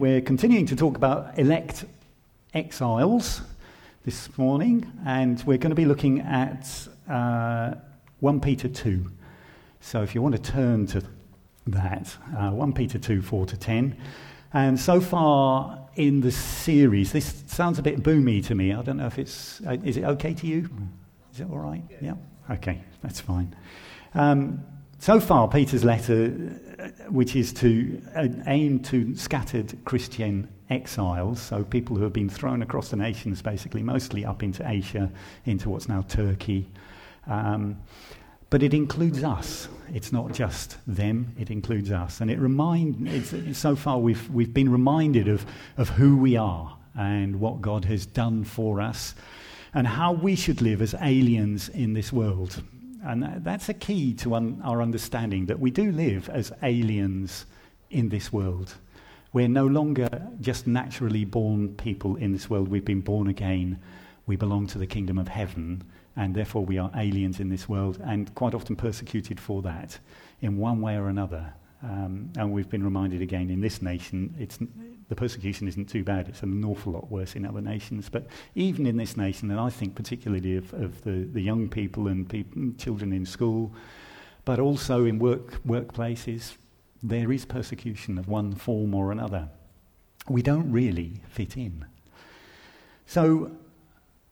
we're continuing to talk about elect exiles this morning, and we're going to be looking at uh, 1 Peter 2. So if you want to turn to that, uh, 1 Peter 2 4 to 10. And so far in the series, this sounds a bit boomy to me. I don't know if it's. Uh, is it okay to you? Is it all right? Yeah? Okay, that's fine. Um, so far, Peter's letter, uh, which is to uh, aim to scattered Christian exiles, so people who have been thrown across the nations, basically, mostly up into Asia, into what's now Turkey. Um, but it includes us. It's not just them, it includes us. And it remind, so far we've, we've been reminded of, of who we are and what God has done for us and how we should live as aliens in this world. And that's a key to un- our understanding that we do live as aliens in this world. We're no longer just naturally born people in this world. We've been born again. We belong to the kingdom of heaven and therefore we are aliens in this world and quite often persecuted for that in one way or another. Um, and we've been reminded again in this nation, it's, the persecution isn't too bad. It's an awful lot worse in other nations. But even in this nation, and I think particularly of, of the, the young people and children in school, but also in work, workplaces, there is persecution of one form or another. We don't really fit in. So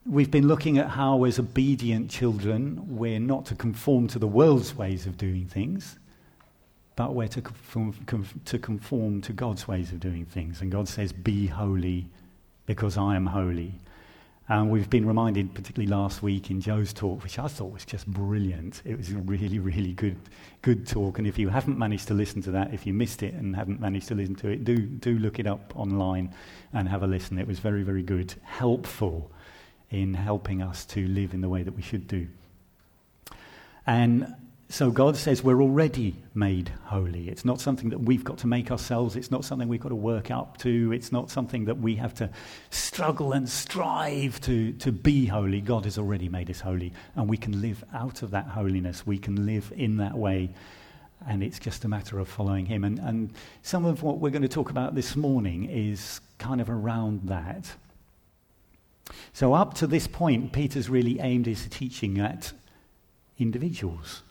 We've been looking at how, as obedient children, we're not to conform to the world's ways of doing things, but we're to conform, to conform to God's ways of doing things. And God says, Be holy because I am holy. And we've been reminded, particularly last week in Joe's talk, which I thought was just brilliant. It was a really, really good, good talk. And if you haven't managed to listen to that, if you missed it and haven't managed to listen to it, do, do look it up online and have a listen. It was very, very good, helpful in helping us to live in the way that we should do. And so God says we're already made holy. It's not something that we've got to make ourselves. It's not something we've got to work up to. It's not something that we have to struggle and strive to, to be holy. God has already made us holy. And we can live out of that holiness. We can live in that way. And it's just a matter of following Him. And, and some of what we're going to talk about this morning is kind of around that. So, up to this point, Peter's really aimed his teaching at individuals.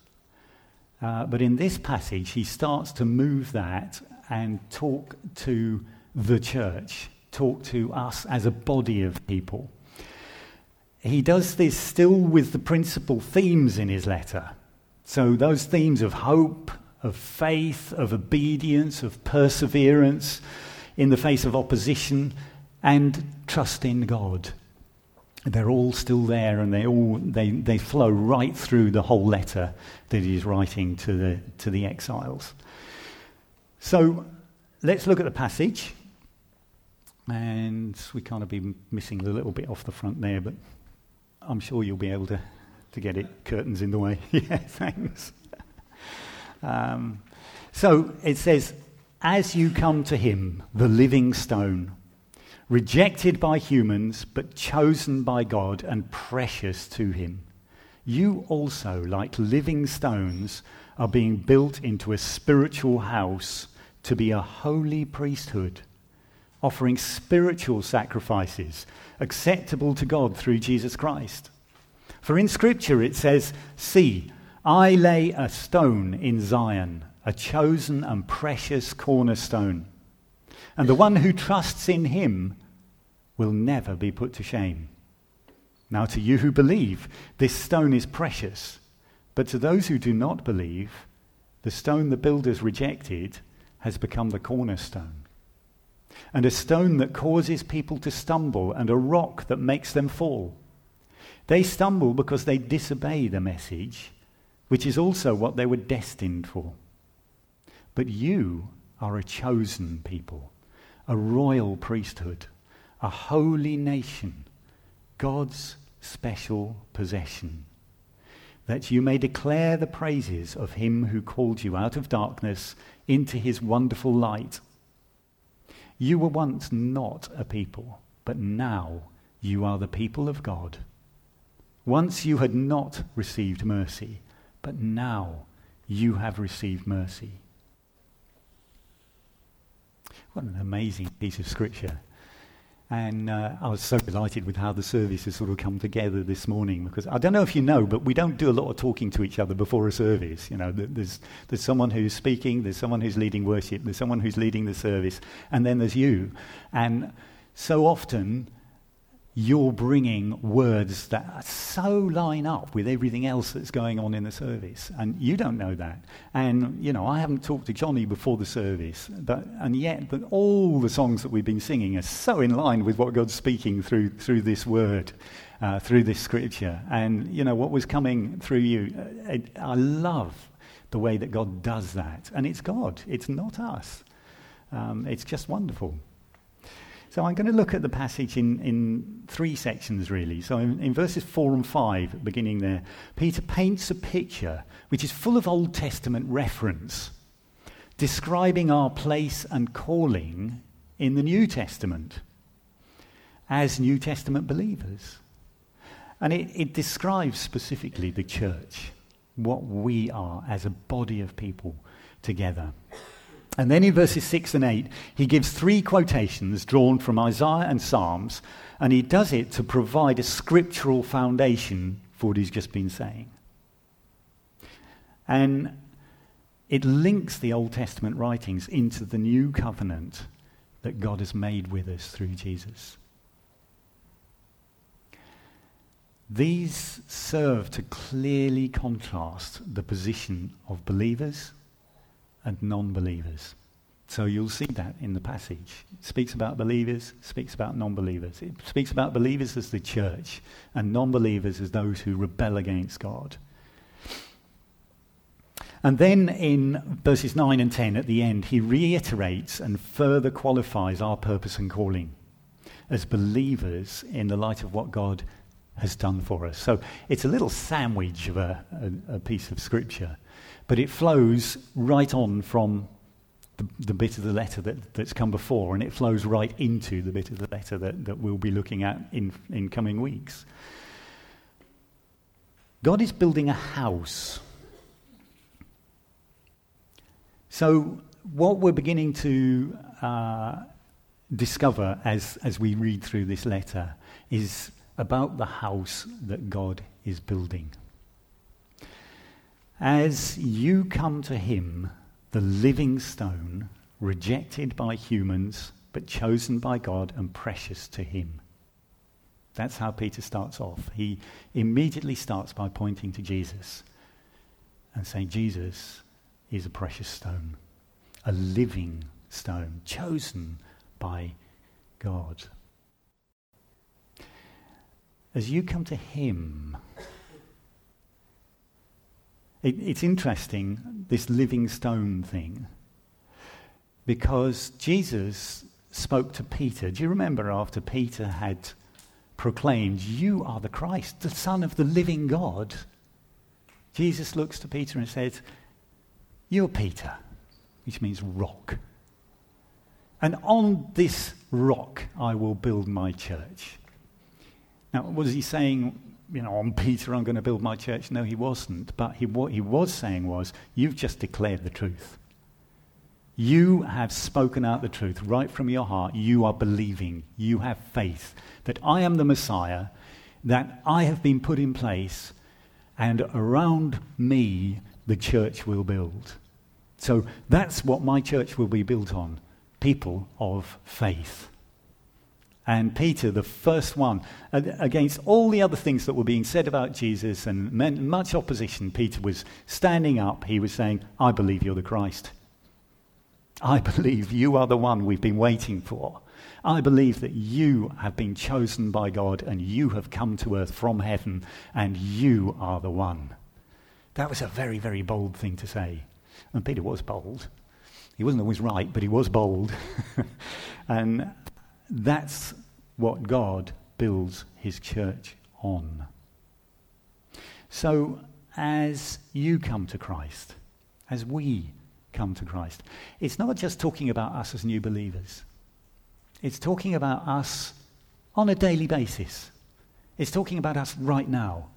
Uh, but in this passage, he starts to move that and talk to the church, talk to us as a body of people. He does this still with the principal themes in his letter. So, those themes of hope, of faith, of obedience, of perseverance in the face of opposition, and trust in God they're all still there and they all they, they flow right through the whole letter that he's writing to the to the exiles. So let's look at the passage. And we kind of be missing a little bit off the front there, but I'm sure you'll be able to, to get it. Curtains in the way. yeah, thanks. Um, so it says, As you come to him, the living stone rejected by humans, but chosen by God and precious to Him. You also, like living stones, are being built into a spiritual house to be a holy priesthood, offering spiritual sacrifices acceptable to God through Jesus Christ. For in Scripture it says, See, I lay a stone in Zion, a chosen and precious cornerstone and the one who trusts in him will never be put to shame. Now, to you who believe, this stone is precious. But to those who do not believe, the stone the builders rejected has become the cornerstone. And a stone that causes people to stumble, and a rock that makes them fall. They stumble because they disobey the message, which is also what they were destined for. But you are a chosen people a royal priesthood, a holy nation, God's special possession, that you may declare the praises of him who called you out of darkness into his wonderful light. You were once not a people, but now you are the people of God. Once you had not received mercy, but now you have received mercy. What an amazing piece of scripture. And uh, I was so delighted with how the service has sort of come together this morning because I don't know if you know, but we don't do a lot of talking to each other before a service. You know, there's, there's someone who's speaking, there's someone who's leading worship, there's someone who's leading the service, and then there's you. And so often you're bringing words that so line up with everything else that's going on in the service. And you don't know that. And, you know, I haven't talked to Johnny before the service, but, and yet but all the songs that we've been singing are so in line with what God's speaking through, through this word, uh, through this scripture. And, you know, what was coming through you, uh, it, I love the way that God does that. And it's God, it's not us. Um, it's just wonderful. So I'm going to look at the passage in, in three sections, really. So in, in, verses 4 and 5, beginning there, Peter paints a picture which is full of Old Testament reference, describing our place and calling in the New Testament as New Testament believers. And it, it describes specifically the church, what we are as a body of people together. And then in verses 6 and 8, he gives three quotations drawn from Isaiah and Psalms, and he does it to provide a scriptural foundation for what he's just been saying. And it links the Old Testament writings into the new covenant that God has made with us through Jesus. These serve to clearly contrast the position of believers and non believers. So you'll see that in the passage. It speaks about believers, speaks about non believers. It speaks about believers as the church and non believers as those who rebel against God. And then in verses 9 and 10 at the end, he reiterates and further qualifies our purpose and calling as believers in the light of what God has done for us. So it's a little sandwich of a, a, a piece of scripture. But it flows right on from the, the bit of the letter that, that's come before, and it flows right into the bit of the letter that, that we'll be looking at in, in coming weeks. God is building a house. So, what we're beginning to uh, discover as, as we read through this letter is about the house that God is building. As you come to him, the living stone, rejected by humans, but chosen by God and precious to him. That's how Peter starts off. He immediately starts by pointing to Jesus and saying, Jesus is a precious stone, a living stone, chosen by God. As you come to him, it, it's interesting, this living stone thing, because Jesus spoke to Peter. Do you remember after Peter had proclaimed, You are the Christ, the Son of the living God? Jesus looks to Peter and says, You're Peter, which means rock. And on this rock I will build my church. Now, was he saying you know, on Peter, I'm going to build my church. No, he wasn't. But he, what he was saying was, you've just declared the truth. You have spoken out the truth right from your heart. You are believing. You have faith that I am the Messiah, that I have been put in place, and around me the church will build. So that's what my church will be built on people of faith. And Peter, the first one, against all the other things that were being said about Jesus and much opposition, Peter was standing up. He was saying, I believe you're the Christ. I believe you are the one we've been waiting for. I believe that you have been chosen by God and you have come to earth from heaven and you are the one. That was a very, very bold thing to say. And Peter was bold. He wasn't always right, but he was bold. and that's what God builds his church on. So, as you come to Christ, as we come to Christ, it's not just talking about us as new believers, it's talking about us on a daily basis. It's talking about us right now.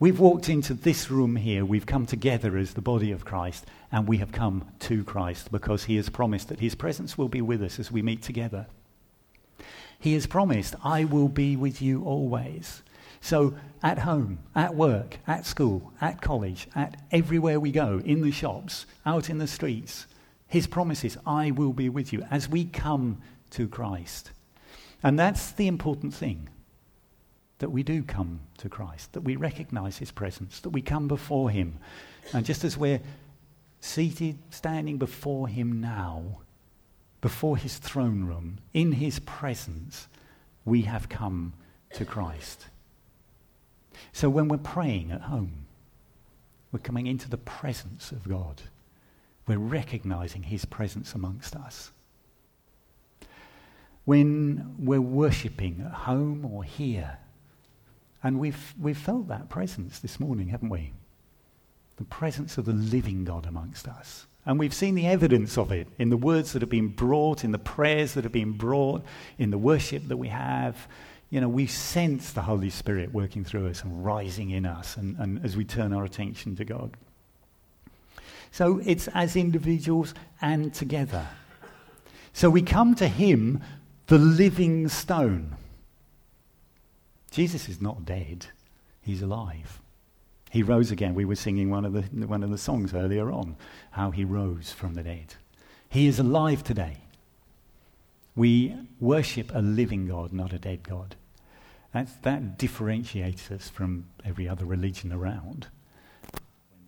We've walked into this room here, we've come together as the body of Christ, and we have come to Christ because He has promised that His presence will be with us as we meet together. He has promised, I will be with you always. So, at home, at work, at school, at college, at everywhere we go, in the shops, out in the streets, His promise is, I will be with you as we come to Christ. And that's the important thing that we do come to Christ, that we recognize his presence, that we come before him. And just as we're seated, standing before him now, before his throne room, in his presence, we have come to Christ. So when we're praying at home, we're coming into the presence of God. We're recognizing his presence amongst us. When we're worshipping at home or here, and we've, we've felt that presence this morning, haven't we? The presence of the living God amongst us. And we've seen the evidence of it in the words that have been brought, in the prayers that have been brought, in the worship that we have. You know, we sense the Holy Spirit working through us and rising in us and, and as we turn our attention to God. So it's as individuals and together. So we come to Him, the living stone. Jesus is not dead, he's alive. He rose again. We were singing one of, the, one of the songs earlier on, how he rose from the dead. He is alive today. We worship a living God, not a dead God. That's, that differentiates us from every other religion around.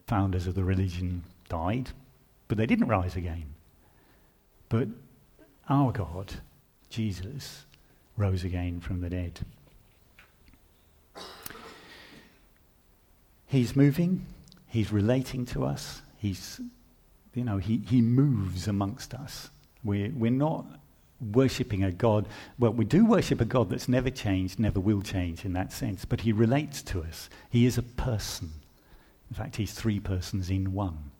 Founders of the religion died, but they didn't rise again. But our God, Jesus, rose again from the dead. He's moving, he's relating to us, he's, you know, he, he moves amongst us. We're, we're not worshipping a God. Well, we do worship a God that's never changed, never will change in that sense, but he relates to us. He is a person. In fact, he's three persons in one.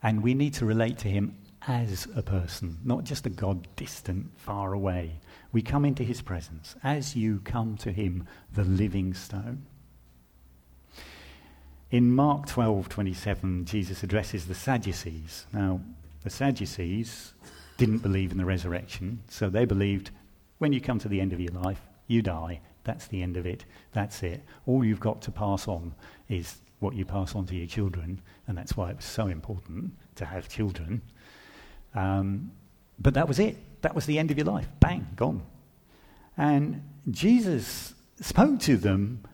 And we need to relate to him as a person, not just a God distant, far away. We come into his presence as you come to him, the living stone. In Mark 12:27, Jesus addresses the Sadducees. Now, the Sadducees didn't believe in the resurrection, so they believed when you come to the end of your life, you die. That's the end of it. That's it. All you've got to pass on is what you pass on to your children, and that's why it was so important to have children. Um, but that was it. That was the end of your life. Bang, gone. And Jesus spoke to them,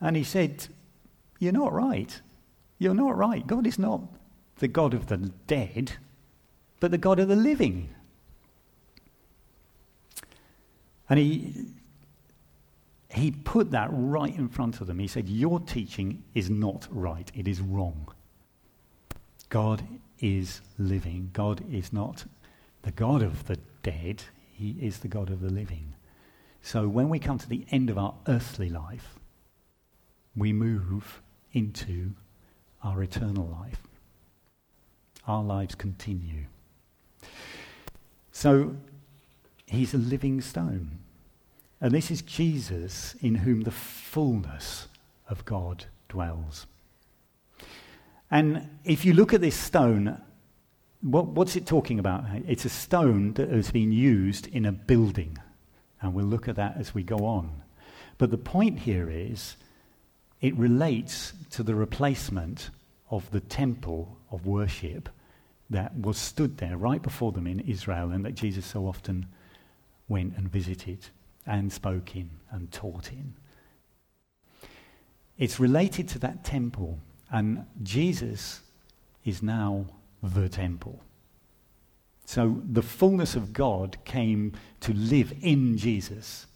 and he said, you're not right. You're not right. God is not the God of the dead, but the God of the living. And he, he put that right in front of them. He said, Your teaching is not right, it is wrong. God is living. God is not the God of the dead, He is the God of the living. So when we come to the end of our earthly life, we move into our eternal life. Our lives continue. So, he's a living stone. And this is Jesus in whom the fullness of God dwells. And if you look at this stone, what, what's it talking about? It's a stone that has been used in a building. And we'll look at that as we go on. But the point here is it relates to the replacement of the temple of worship that was stood there right before them in Israel and that Jesus so often went and visited and spoke in and taught in. It's related to that temple, and Jesus is now the temple. So the fullness of God came to live in Jesus.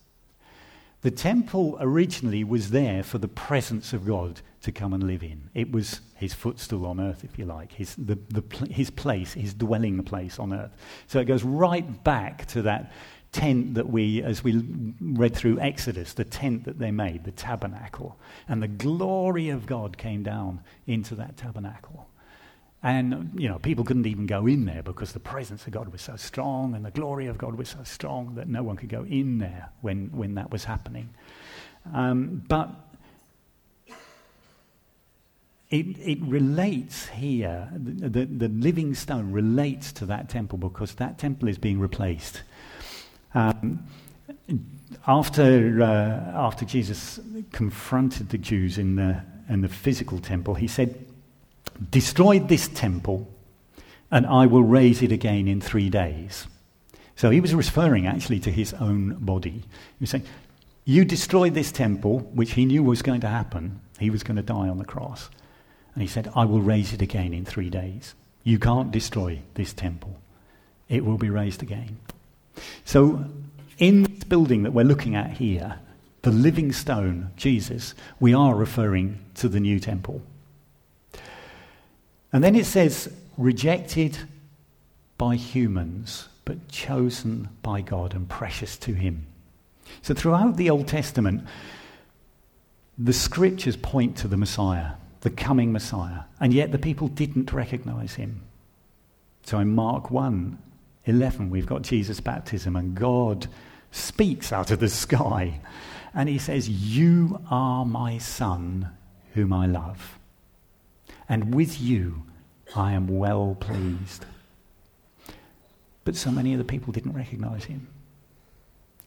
The temple originally was there for the presence of God to come and live in. It was his footstool on earth, if you like, his, the, the, his place, his dwelling place on earth. So it goes right back to that tent that we, as we read through Exodus, the tent that they made, the tabernacle. And the glory of God came down into that tabernacle. And, you know, people couldn't even go in there because the presence of God was so strong and the glory of God was so strong that no one could go in there when, when that was happening. Um, but it, it relates here, the, the, the, living stone relates to that temple because that temple is being replaced. Um, after, uh, after Jesus confronted the Jews in the, in the physical temple, he said, Destroy this temple, and I will raise it again in three days. So he was referring actually to his own body. He was saying, You destroy this temple, which he knew was going to happen. He was going to die on the cross. And he said, I will raise it again in three days. You can't destroy this temple, it will be raised again. So, in this building that we're looking at here, the living stone, Jesus, we are referring to the new temple. And then it says, rejected by humans, but chosen by God and precious to Him. So, throughout the Old Testament, the scriptures point to the Messiah the coming Messiah. And yet the people didn't recognize him. So in Mark 1 11, we've got Jesus' baptism, and God speaks out of the sky. And he says, You are my son, whom I love. And with you I am well pleased. But so many of the people didn't recognize him.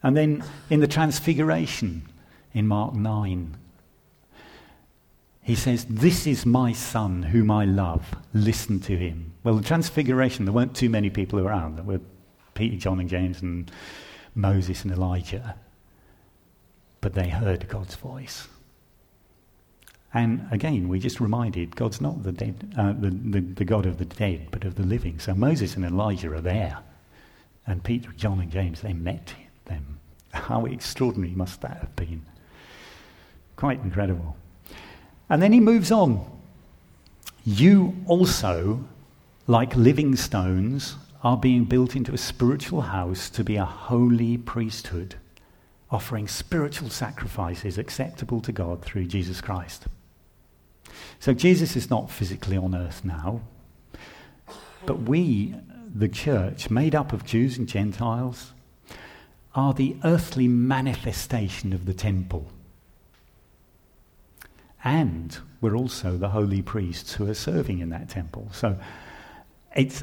And then in the Transfiguration in Mark 9, he says, This is my son whom I love. Listen to him. Well, the Transfiguration, there weren't too many people around. There were Peter, John, and James, and Moses and Elijah. But they heard God's voice. And again, we just reminded God's not the, dead, uh, the, the, the God of the dead, but of the living. So Moses and Elijah are there. And Peter, John, and James, they met them. How extraordinary must that have been? Quite incredible. And then he moves on. You also, like living stones, are being built into a spiritual house to be a holy priesthood, offering spiritual sacrifices acceptable to God through Jesus Christ. So Jesus is not physically on earth now, but we, the church, made up of Jews and Gentiles, are the earthly manifestation of the temple and we're also the holy priests who are serving in that temple. So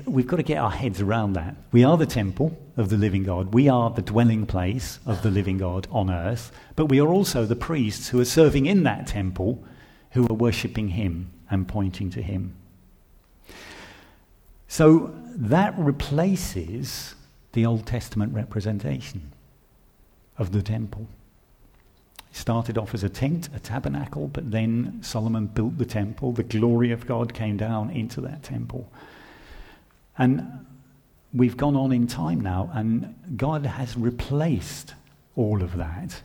we've got to get our heads around that. We are the temple of the living God. We are the dwelling place of the living God on earth. But we are also the priests who are serving in that temple, who are worshipping Him and pointing to Him. So that replaces the Old Testament representation of the temple It started off as a tent, a tabernacle, but then Solomon built the temple. The glory of God came down into that temple. And we've gone on in time now, and God has replaced all of that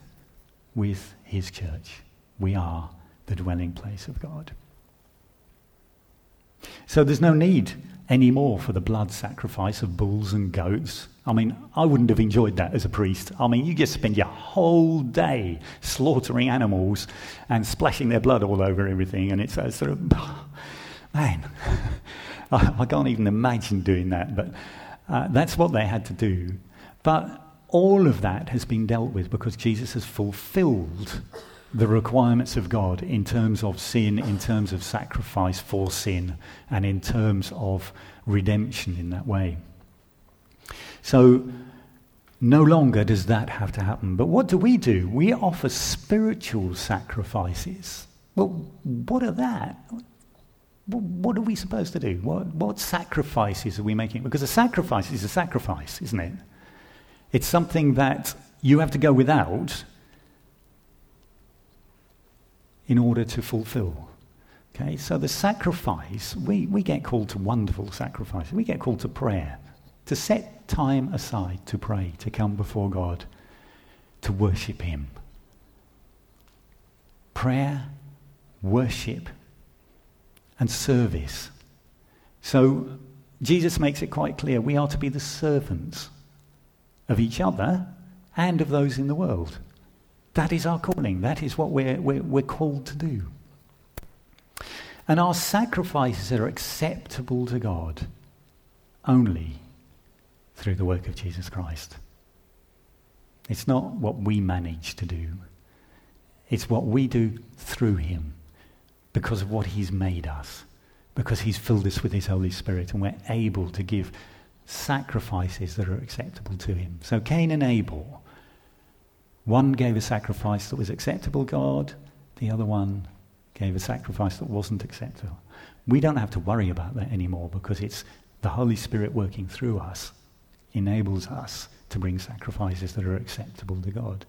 with his church. We are the dwelling place of God. So there's no need anymore for the blood sacrifice of bulls and goats. I mean, I wouldn't have enjoyed that as a priest. I mean, you just spend your whole day slaughtering animals and splashing their blood all over everything, and it's a sort of, man, I, I, can't even imagine doing that, but uh, that's what they had to do. But all of that has been dealt with because Jesus has fulfilled the requirements of God in terms of sin, in terms of sacrifice for sin, and in terms of redemption in that way. So, no longer does that have to happen. But what do we do? We offer spiritual sacrifices. Well, what are that? What are we supposed to do? What, what sacrifices are we making? Because a sacrifice is a sacrifice, isn't it? It's something that you have to go without in order to fulfill. Okay, so the sacrifice, we, we get called to wonderful sacrifice. We get called to prayer, to set time aside to pray, to come before God, to worship Him. Prayer, worship, and service. So Jesus makes it quite clear we are to be the servants of each other and of those in the world. That is our calling. That is what we're, we're, we're called to do. And our sacrifices are acceptable to God only through the work of Jesus Christ. It's not what we manage to do, it's what we do through Him because of what He's made us, because He's filled us with His Holy Spirit, and we're able to give sacrifices that are acceptable to Him. So Cain and Abel, one gave a sacrifice that was acceptable God, the other one gave a sacrifice that wasn't acceptable. We don't have to worry about that anymore because it's the Holy Spirit working through us enables us to bring sacrifices that are acceptable to God.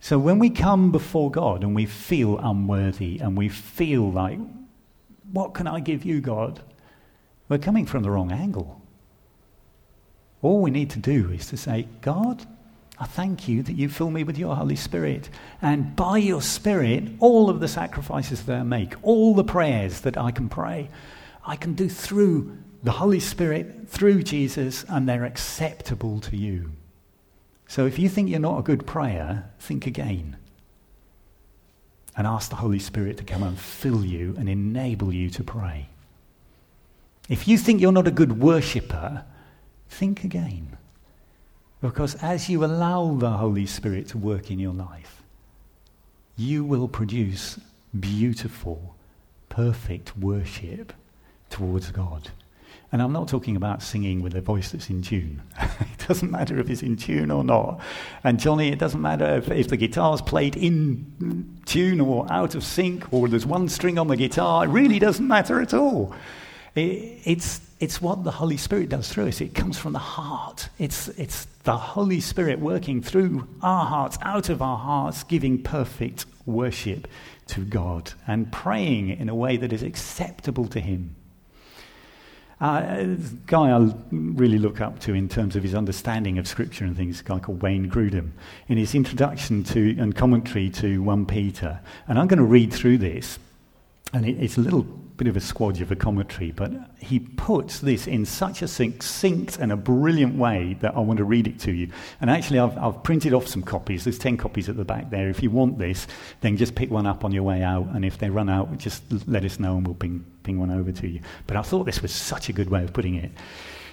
So when we come before God and we feel unworthy and we feel like, what can I give you, God? We're coming from the wrong angle. All we need to do is to say, God, I thank you that you fill me with your Holy Spirit. And by your Spirit, all of the sacrifices that I make, all the prayers that I can pray, I can do through the Holy Spirit, through Jesus, and they're acceptable to you. So if you think you're not a good prayer, think again. And ask the Holy Spirit to come and fill you and enable you to pray. If you think you're not a good worshipper, think again. Because as you allow the Holy Spirit to work in your life, you will produce beautiful, perfect worship towards God. And I'm not talking about singing with a voice that's in tune. it doesn't matter if it's in tune or not. And Johnny, it doesn't matter if, if the guitar's played in tune or out of sync or there's one string on the guitar. It really doesn't matter at all. It, it's, it's what the Holy Spirit does through us. It comes from the heart. It's, it's the Holy Spirit working through our hearts, out of our hearts, giving perfect worship to God and praying in a way that is acceptable to Him. Uh, guy I really look up to in terms of his understanding of Scripture and things, a guy called Wayne Grudem, in his introduction to and commentary to 1 Peter. And I'm going to read through this, and it, it's a little bit of a squodge of a commentary, but he puts this in such a succinct and a brilliant way that I want to read it to you. And actually, I've, I've printed off some copies. There's 10 copies at the back there. If you want this, then just pick one up on your way out. And if they run out, just let us know and we'll ping, ping one over to you. But I thought this was such a good way of putting it.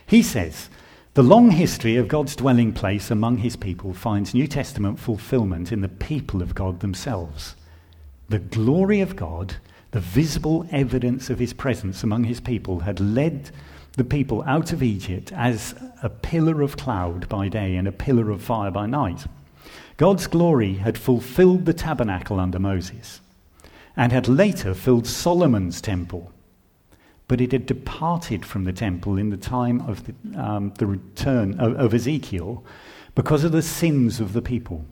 He says, the long history of God's dwelling place among his people finds New Testament fulfillment in the people of God themselves. The glory of God the visible evidence of his presence among his people had led the people out of Egypt as a pillar of cloud by day and a pillar of fire by night. God's glory had fulfilled the tabernacle under Moses and had later filled Solomon's temple. But it had departed from the temple in the time of the, um, the return of, of Ezekiel because of the sins of the people.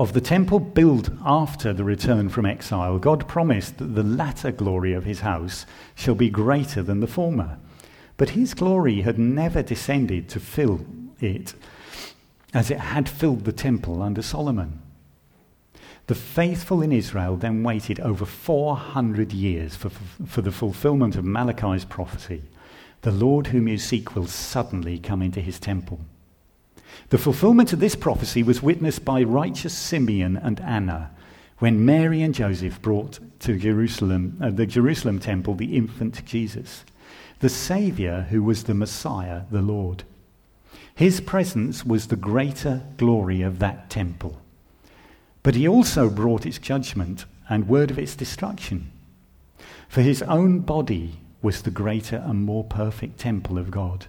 Of the temple built after the return from exile, God promised that the latter glory of his house shall be greater than the former. But his glory had never descended to fill it as it had filled the temple under Solomon. The faithful in Israel then waited over 400 years for, for the fulfillment of Malachi's prophecy. The Lord whom you seek will suddenly come into his temple. The fulfillment of this prophecy was witnessed by righteous Simeon and Anna when Mary and Joseph brought to Jerusalem, uh, the Jerusalem temple, the infant Jesus, the Saviour who was the Messiah, the Lord. His presence was the greater glory of that temple. But he also brought its judgment and word of its destruction. For his own body was the greater and more perfect temple of God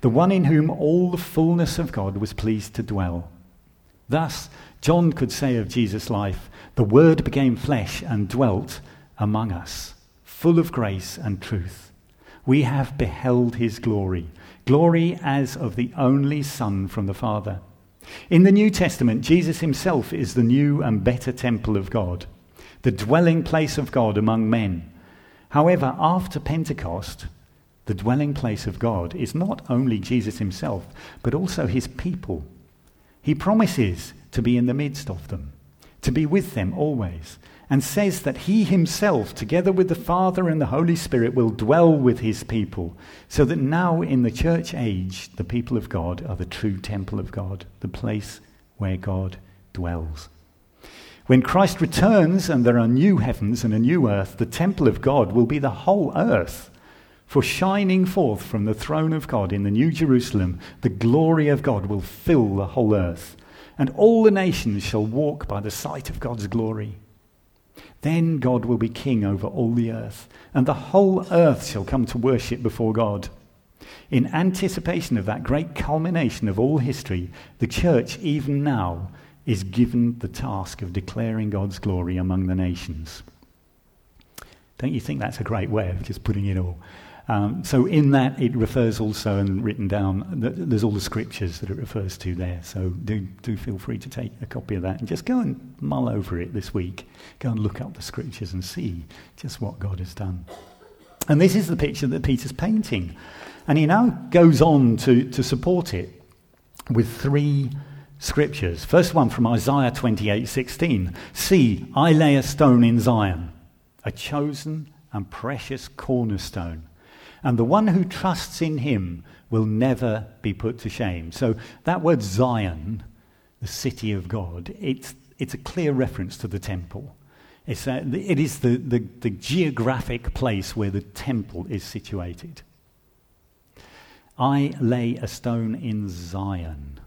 the one in whom all the fullness of God was pleased to dwell. Thus, John could say of Jesus' life, The Word became flesh and dwelt among us, full of grace and truth. We have beheld his glory, glory as of the only Son from the Father. In the New Testament, Jesus himself is the new and better temple of God, the dwelling place of God among men. However, after Pentecost, the dwelling place of God is not only Jesus himself, but also his people. He promises to be in the midst of them, to be with them always, and says that he himself, together with the Father and the Holy Spirit, will dwell with his people, so that now in the church age, the people of God are the true temple of God, the place where God dwells. When Christ returns and there are new heavens and a new earth, the temple of God will be the whole earth for shining forth from the throne of God in the New Jerusalem, the glory of God will fill the whole earth, and all the nations shall walk by the sight of God's glory. Then God will be king over all the earth, and the whole earth shall come to worship before God. In anticipation of that great culmination of all history, the church, even now, is given the task of declaring God's glory among the nations. Don't you think that's a great way of just putting it all? Um, so in that, it refers also and written down. There's all the scriptures that it refers to there. So do do feel free to take a copy of that and just go and mull over it this week. Go and look up the scriptures and see just what God has done. And this is the picture that Peter's painting, and he now goes on to to support it with three scriptures. First one from Isaiah 28:16. See, I lay a stone in Zion, a chosen and precious cornerstone and the one who trusts in him will never be put to shame. So that word Zion, the city of God, it's, it's a clear reference to the temple. It's uh, a, it is the, the, the geographic place where the temple is situated. I lay a stone in Zion,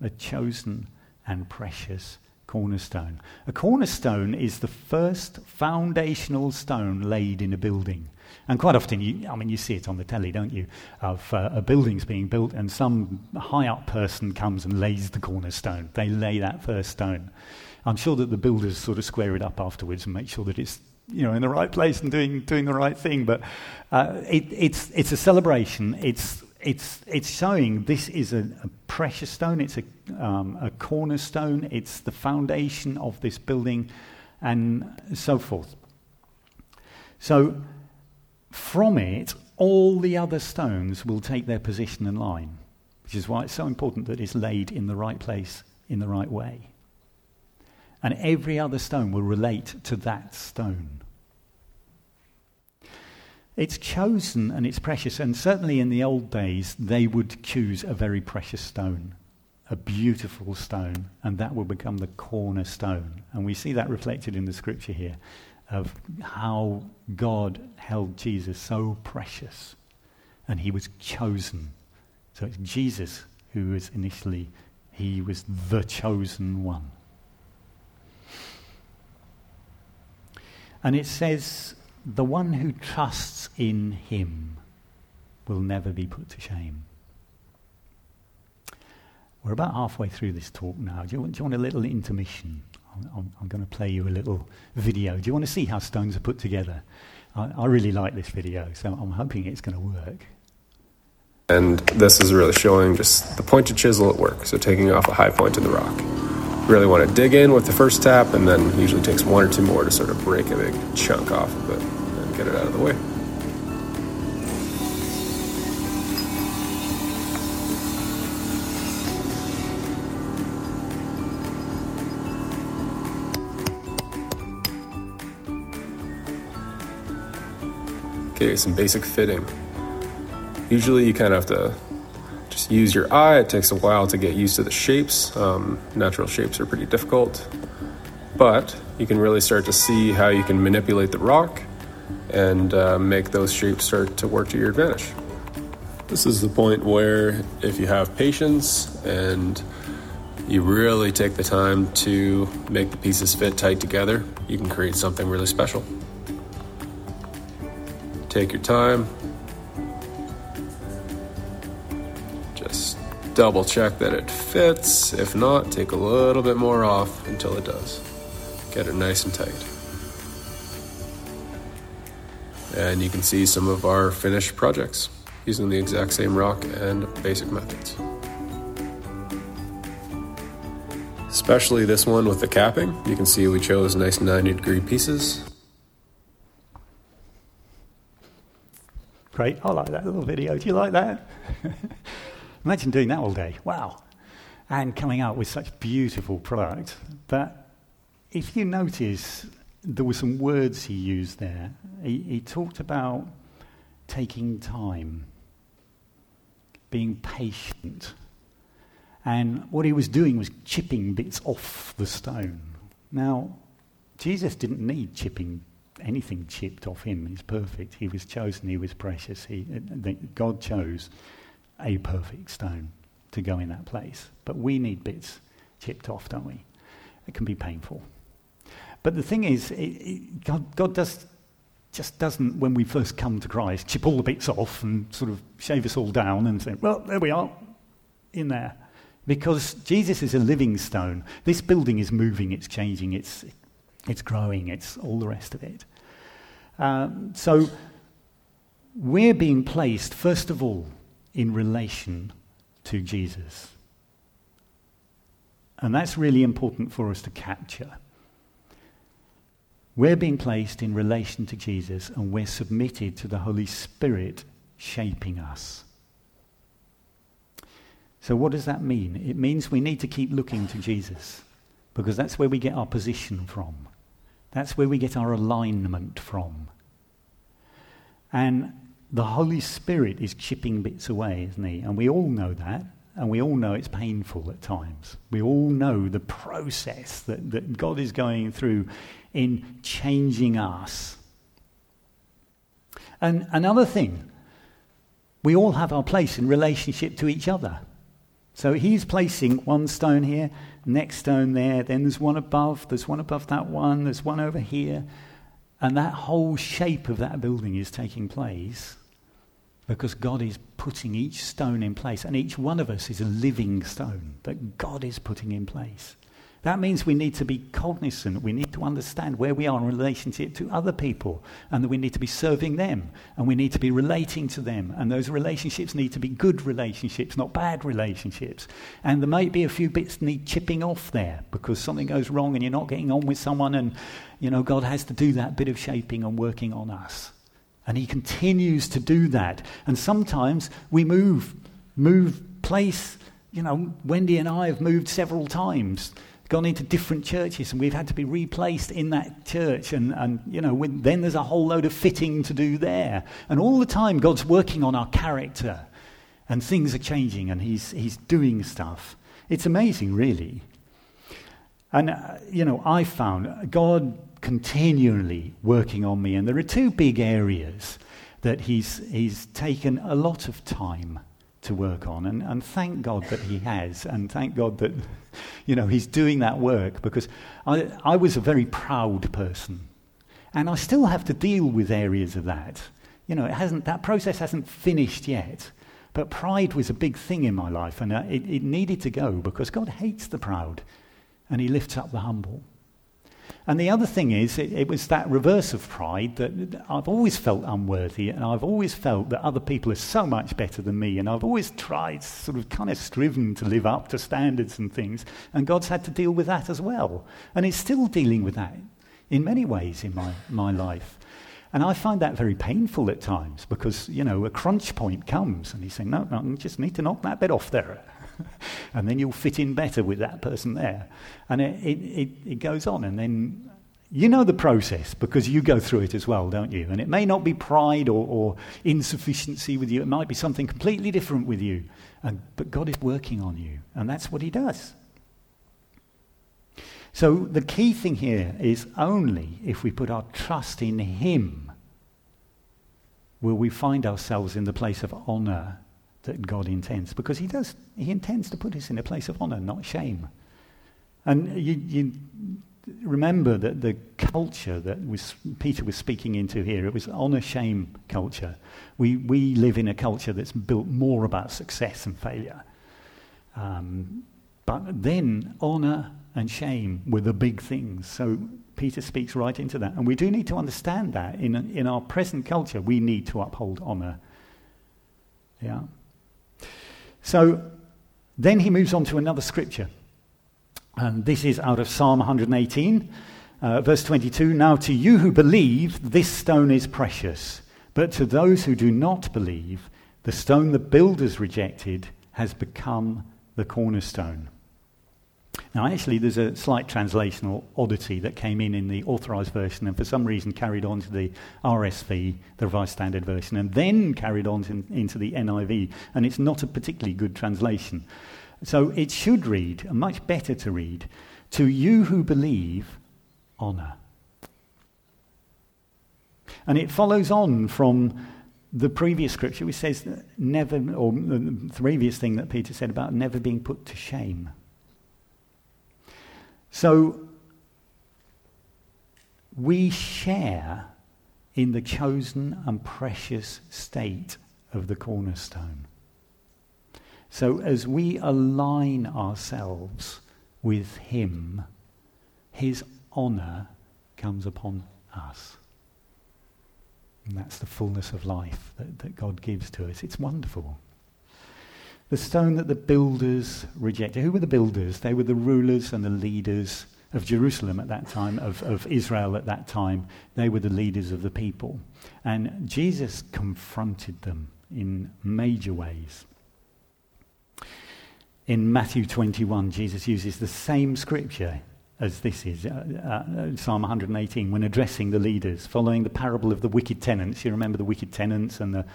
a chosen and precious cornerstone. A cornerstone is the first foundational stone laid in a building. And quite often, you, I mean, you see it on the telly, don't you, of uh, a building's being built and some high up person comes and lays the cornerstone. They lay that first stone. I'm sure that the builders sort of square it up afterwards and make sure that it's you know in the right place and doing doing the right thing. But uh, it, it's it's a celebration. It's it's it's showing this is a, a precious stone. It's a um, a cornerstone. It's the foundation of this building, and so forth. So from it, all the other stones will take their position and line, which is why it's so important that it's laid in the right place in the right way. And every other stone will relate to that stone. It's chosen and it's precious, and certainly in the old days, they would choose a very precious stone, a beautiful stone, and that will become the cornerstone. And we see that reflected in the scripture here of how God held Jesus so precious and he was chosen. So it's Jesus who was initially, he was the chosen one. And it says, the one who trusts in him will never be put to shame. We're about halfway through this talk now. Do you want, do you want a little intermission? I'm, I'm, going to play you a little video. Do you want to see how stones are put together? I, I really like this video, so I'm hoping it's going to work. And this is really showing just the pointed chisel at work, so taking off a high point in the rock. You really want to dig in with the first tap, and then usually takes one or two more to sort of break a big chunk off of it and get it out of the way. Some basic fitting. Usually you kind of have to just use your eye. It takes a while to get used to the shapes. Um, natural shapes are pretty difficult, but you can really start to see how you can manipulate the rock and uh, make those shapes start to work to your advantage. This is the point where, if you have patience and you really take the time to make the pieces fit tight together, you can create something really special. Take your time. Just double check that it fits. If not, take a little bit more off until it does. Get it nice and tight. And you can see some of our finished projects using the exact same rock and basic methods. Especially this one with the capping. You can see we chose nice 90 degree pieces Great. I like that little video. Do you like that? Imagine doing that all day. Wow. And coming out with such beautiful product. But if you notice, there were some words he used there. He, he talked about taking time, being patient. And what he was doing was chipping bits off the stone. Now, Jesus didn't need chipping anything chipped off him. He's perfect. He was chosen. He was precious. He, uh, God chose a perfect stone to go in that place. But we need bits chipped off, don't we? It can be painful. But the thing is, it, it, God, God does, just doesn't, when we first come to Christ, chip all the bits off and sort of shave us all down and say, well, there we are, in there. Because Jesus is a living stone. This building is moving, it's changing, it's, it's growing, it's all the rest of it. Um, so we're being placed, first of all, in relation to Jesus. And that's really important for us to capture. We're being placed in relation to Jesus and we're submitted to the Holy Spirit shaping us. So, what does that mean? It means we need to keep looking to Jesus because that's where we get our position from, that's where we get our alignment from. And the Holy Spirit is chipping bits away, isn't he? And we all know that. And we all know it's painful at times. We all know the process that, that God is going through in changing us. And another thing, we all have our place in relationship to each other. So he's placing one stone here, next stone there, then there's one above, there's one above that one, there's one over here. And that whole shape of that building is taking place because God is putting each stone in place, and each one of us is a living stone that God is putting in place. That means we need to be cognizant, we need to understand where we are in relationship to other people, and that we need to be serving them, and we need to be relating to them, and those relationships need to be good relationships, not bad relationships. And there might be a few bits need chipping off there because something goes wrong and you're not getting on with someone, and you know God has to do that bit of shaping and working on us. And he continues to do that. And sometimes we move, move place. You know, Wendy and I have moved several times, gone into different churches, and we've had to be replaced in that church. And, and you know, then there's a whole load of fitting to do there. And all the time, God's working on our character, and things are changing, and He's, he's doing stuff. It's amazing, really. And, uh, you know, I found God continually working on me. And there are two big areas that he's, he's taken a lot of time to work on. And, and thank God that he has. And thank God that, you know, he's doing that work because I, I was a very proud person. And I still have to deal with areas of that. You know, it hasn't, that process hasn't finished yet. But pride was a big thing in my life, and uh, it, it needed to go because God hates the proud and he lifts up the humble. And the other thing is, it, it, was that reverse of pride that I've always felt unworthy, and I've always felt that other people are so much better than me, and I've always tried, sort of kind of striven to live up to standards and things, and God's had to deal with that as well. And He's still dealing with that in many ways in my, my life. And I find that very painful at times because, you know, a crunch point comes and he's saying, no, no, you just need to knock that bit off there. and then you'll fit in better with that person there. And it, it, it, it goes on. And then you know the process because you go through it as well, don't you? And it may not be pride or, or insufficiency with you, it might be something completely different with you. And, but God is working on you, and that's what He does. So the key thing here is only if we put our trust in Him will we find ourselves in the place of honor that God intends, because He does. He intends to put us in a place of honor, not shame. And you, you remember that the culture that was, Peter was speaking into here, it was honor shame culture. We, we live in a culture that's built more about success and failure. Um, but then honor and shame were the big things. So Peter speaks right into that. And we do need to understand that in, in our present culture, we need to uphold honor. Yeah. So then he moves on to another scripture. And this is out of Psalm 118, uh, verse 22. Now, to you who believe, this stone is precious. But to those who do not believe, the stone the builders rejected has become the cornerstone. Now, actually, there's a slight translational oddity that came in in the authorized version and for some reason carried on to the RSV, the Revised Standard Version, and then carried on to, into the NIV. And it's not a particularly good translation. So it should read, and much better to read, to you who believe, honor. And it follows on from the previous scripture, which says never, or the previous thing that Peter said about never being put to shame. So, we share in the chosen and precious state of the cornerstone. So as we align ourselves with Him, His honour comes upon us. And that's the fullness of life that, that God gives to us. It's wonderful. The stone that the builders rejected. Who were the builders? They were the rulers and the leaders of Jerusalem at that time, of, of Israel at that time. They were the leaders of the people. And Jesus confronted them in major ways. In Matthew 21, Jesus uses the same scripture as this is, uh, uh, Psalm 118, when addressing the leaders, following the parable of the wicked tenants. You remember the wicked tenants, and the,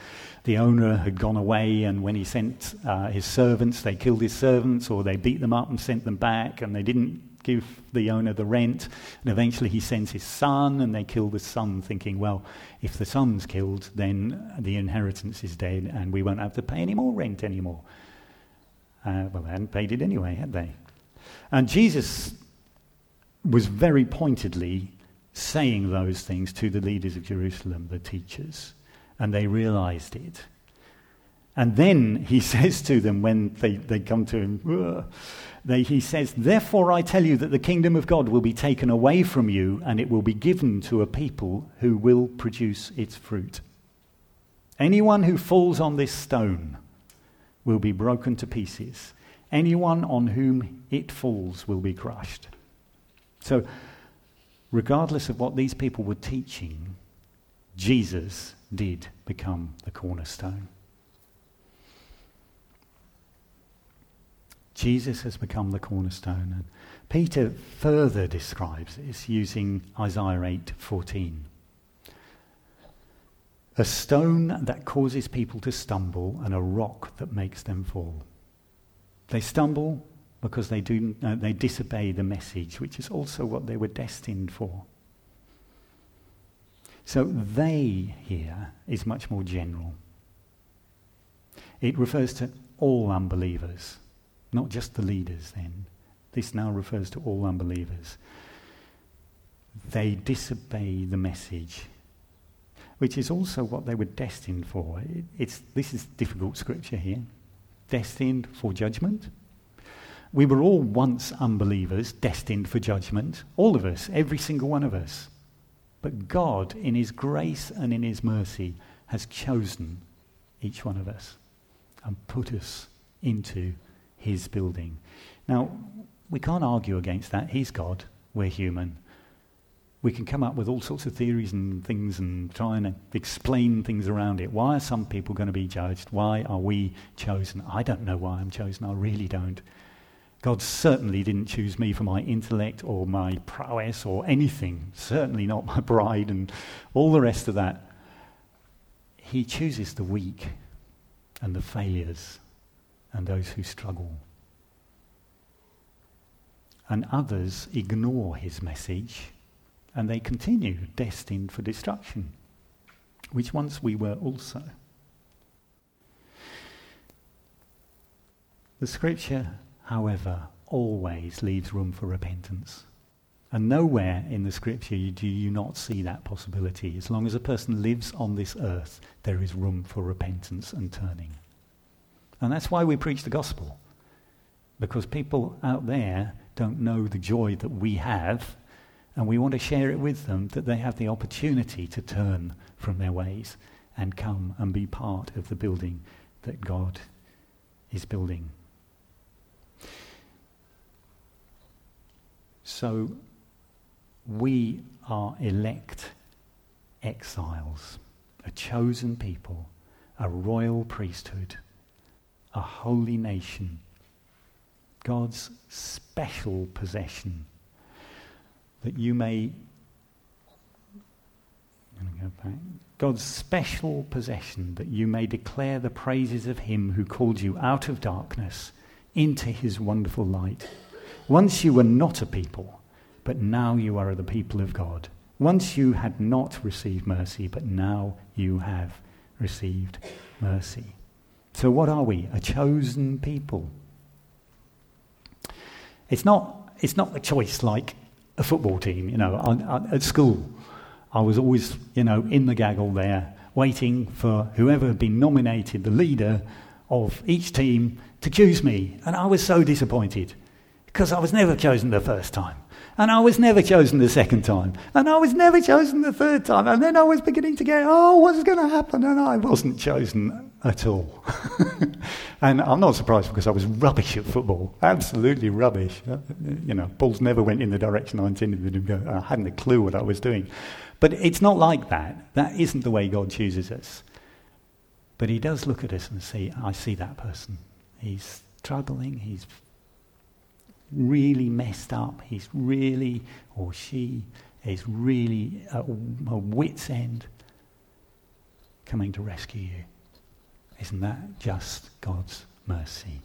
the owner had gone away, and when he sent uh, his servants, they killed his servants, or they beat them up and sent them back, and they didn't give the owner the rent. And eventually he sends his son, and they kill the son, thinking, well, if the son's killed, then the inheritance is dead, and we won't have to pay any more rent anymore. Uh, well, they hadn't paid it anyway, had they? And Jesus was very pointedly saying those things to the leaders of Jerusalem, the teachers, and they realized it. And then he says to them when they, they come to him, they, he says, Therefore I tell you that the kingdom of God will be taken away from you and it will be given to a people who will produce its fruit. Anyone who falls on this stone will be broken to pieces. Anyone on whom it falls will be crushed. So, regardless of what these people were teaching, Jesus did become the cornerstone. Jesus has become the cornerstone. And Peter further describes this using Isaiah 8:14. A stone that causes people to stumble and a rock that makes them fall. They stumble because they, do, uh, they disobey the message, which is also what they were destined for. So they here is much more general. It refers to all unbelievers, not just the leaders then. This now refers to all unbelievers. They disobey the message, which is also what they were destined for. It, it's, this is difficult scripture here. Destined for judgment we were all once unbelievers, destined for judgment. All of us, every single one of us. But God, in His grace and in His mercy, has chosen each one of us and put us into His building. Now, we can't argue against that. He's God, we're human. We can come up with all sorts of theories and things and try and explain things around it. Why are some people going to be judged? Why are we chosen? I don't know why I'm chosen. I really don't. God certainly didn't choose me for my intellect or my prowess or anything, certainly not my bride and all the rest of that. He chooses the weak and the failures and those who struggle. And others ignore his message and they continue destined for destruction, which once we were also. The scripture however, always leaves room for repentance. And nowhere in the scripture do you not see that possibility. As long as a person lives on this earth, there is room for repentance and turning. And that's why we preach the gospel. Because people out there don't know the joy that we have, and we want to share it with them that they have the opportunity to turn from their ways and come and be part of the building that God is building. So we are elect exiles, a chosen people, a royal priesthood, a holy nation, God's special possession, that you may. Go God's special possession, that you may declare the praises of Him who called you out of darkness into His wonderful light. Once you were not a people, but now you are the people of God. Once you had not received mercy, but now you have received mercy. So, what are we? A chosen people. It's not, it's not a choice like a football team. You know, at school, I was always, you know, in the gaggle there, waiting for whoever had been nominated, the leader of each team, to choose me. And I was so disappointed because I was never chosen the first time. And I was never chosen the second time. And I was never chosen the third time. And then I was beginning to get, oh, what's going to happen? And I wasn't chosen at all. and I'm not surprised because I was rubbish at football. Absolutely rubbish. Uh, you know, balls never went in the direction I intended them to go. I hadn't a clue what I was doing. But it's not like that. That isn't the way God chooses us. But He does look at us and see, I see that person. He's struggling. He's really messed up. He's really, or she is really at a wit's end coming to rescue you. Isn't that just God's mercy?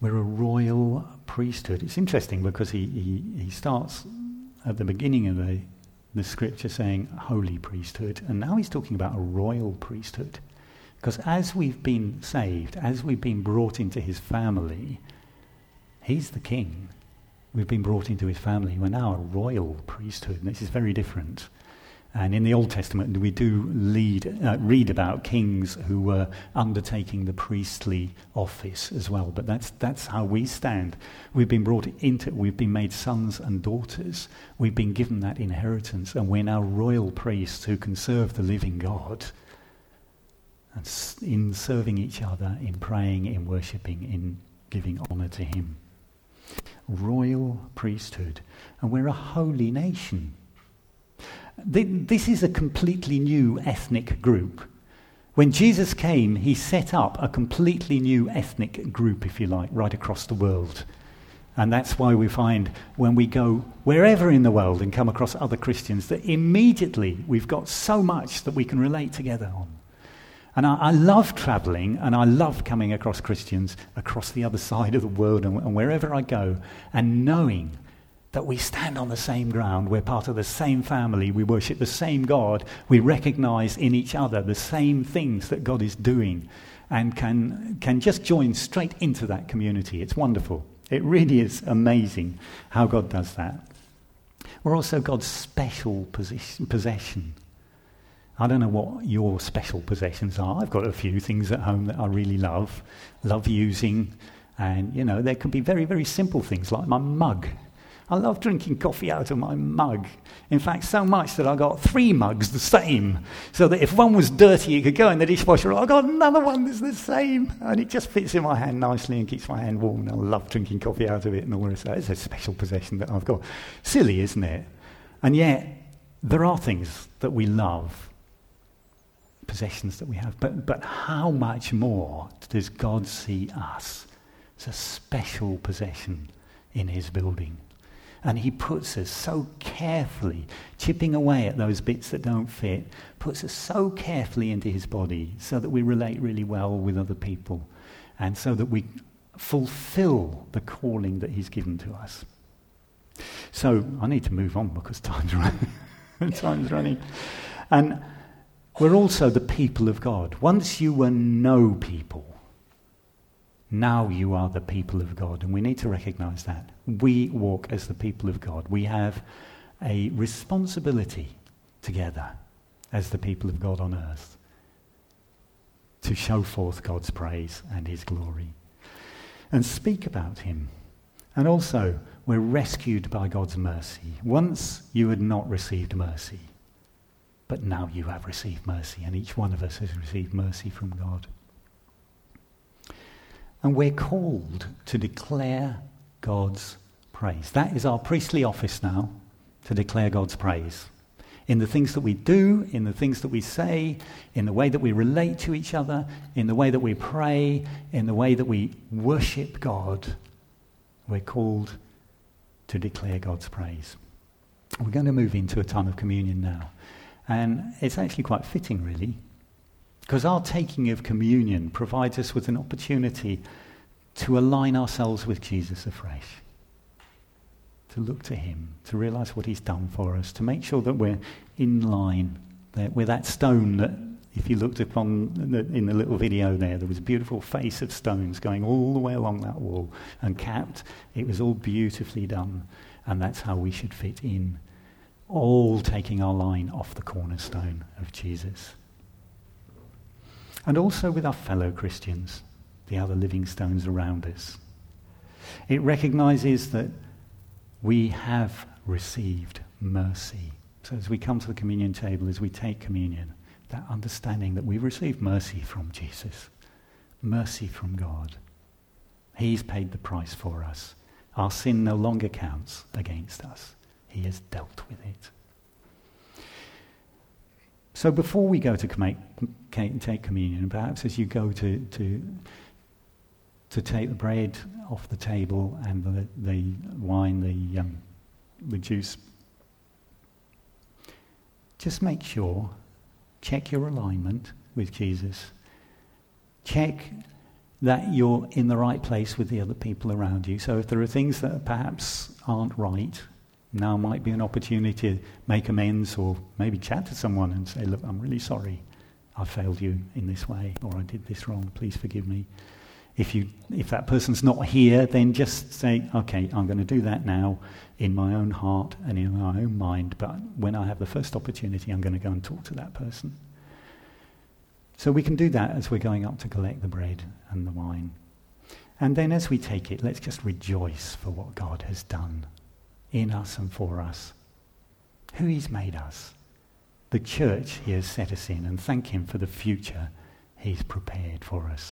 We're a royal priesthood. It's interesting because he, he, he starts at the beginning of the, the scripture saying holy priesthood, and now he's talking about a royal priesthood. Because as we've been saved, as we've been brought into his family, he's the king. We've been brought into his family. We're now a royal priesthood. And this is very different. And in the Old Testament, we do lead, uh, read about kings who were undertaking the priestly office as well. But that's, that's how we stand. We've been brought into, we've been made sons and daughters. We've been given that inheritance, and we're now royal priests who can serve the living God and in serving each other, in praying, in worshipping, in giving honour to Him. Royal priesthood. And we're a holy nation. This is a completely new ethnic group. When Jesus came, he set up a completely new ethnic group, if you like, right across the world. And that's why we find when we go wherever in the world and come across other Christians that immediately we've got so much that we can relate together on. And I, I love traveling and I love coming across Christians across the other side of the world and, and wherever I go and knowing that we stand on the same ground, we're part of the same family, we worship the same God, we recognize in each other the same things that God is doing, and can, can just join straight into that community. It's wonderful. It really is amazing how God does that. We're also God's special position, possession. I don't know what your special possessions are. I've got a few things at home that I really love, love using. And, you know, there can be very, very simple things like my mug. I love drinking coffee out of my mug. In fact, so much that I got three mugs the same. So that if one was dirty, it could go in the dishwasher. I got another one that's the same. And it just fits in my hand nicely and keeps my hand warm. And I love drinking coffee out of it and all this. It's a special possession that I've got. Silly, isn't it? And yet, there are things that we love possessions that we have. But, but how much more does God see us as a special possession in his building? And he puts us so carefully, chipping away at those bits that don't fit, puts us so carefully into his body so that we relate really well with other people and so that we fulfill the calling that he's given to us. So I need to move on because time's running. time's running. And we're also the people of God. Once you were no people, now you are the people of God. And we need to recognize that. We walk as the people of God. We have a responsibility together as the people of God on earth to show forth God's praise and his glory and speak about him. And also, we're rescued by God's mercy. Once you had not received mercy, but now you have received mercy, and each one of us has received mercy from God. And we're called to declare God's praise. That is our priestly office now, to declare God's praise. In the things that we do, in the things that we say, in the way that we relate to each other, in the way that we pray, in the way that we worship God, we're called to declare God's praise. We're going to move into a time of communion now. And it's actually quite fitting, really, because our taking of communion provides us with an opportunity to align ourselves with Jesus afresh, to look to him, to realize what he's done for us, to make sure that we're in line, that we're that stone that if you looked upon the, in the little video there, there was a beautiful face of stones going all the way along that wall and capped. It was all beautifully done, and that's how we should fit in, all taking our line off the cornerstone of Jesus. And also with our fellow Christians, the other living stones around us. It recognizes that we have received mercy. So as we come to the communion table, as we take communion, that understanding that we've received mercy from Jesus, mercy from God. He's paid the price for us. Our sin no longer counts against us. He has dealt with it. So before we go to take communion, perhaps as you go to, to, to take the bread off the table and the, the wine, the, um, the juice, just make sure Check your alignment with Jesus. Check that you're in the right place with the other people around you. So if there are things that perhaps aren't right, now might be an opportunity to make amends or maybe chat to someone and say, Look, I'm really sorry I failed you in this way or I did this wrong. Please forgive me. If, you, if that person's not here, then just say, Okay, I'm going to do that now in my own heart and in my own mind, but when I have the first opportunity, I'm going to go and talk to that person. So we can do that as we're going up to collect the bread and the wine. And then as we take it, let's just rejoice for what God has done in us and for us, who He's made us, the church He has set us in, and thank Him for the future He's prepared for us.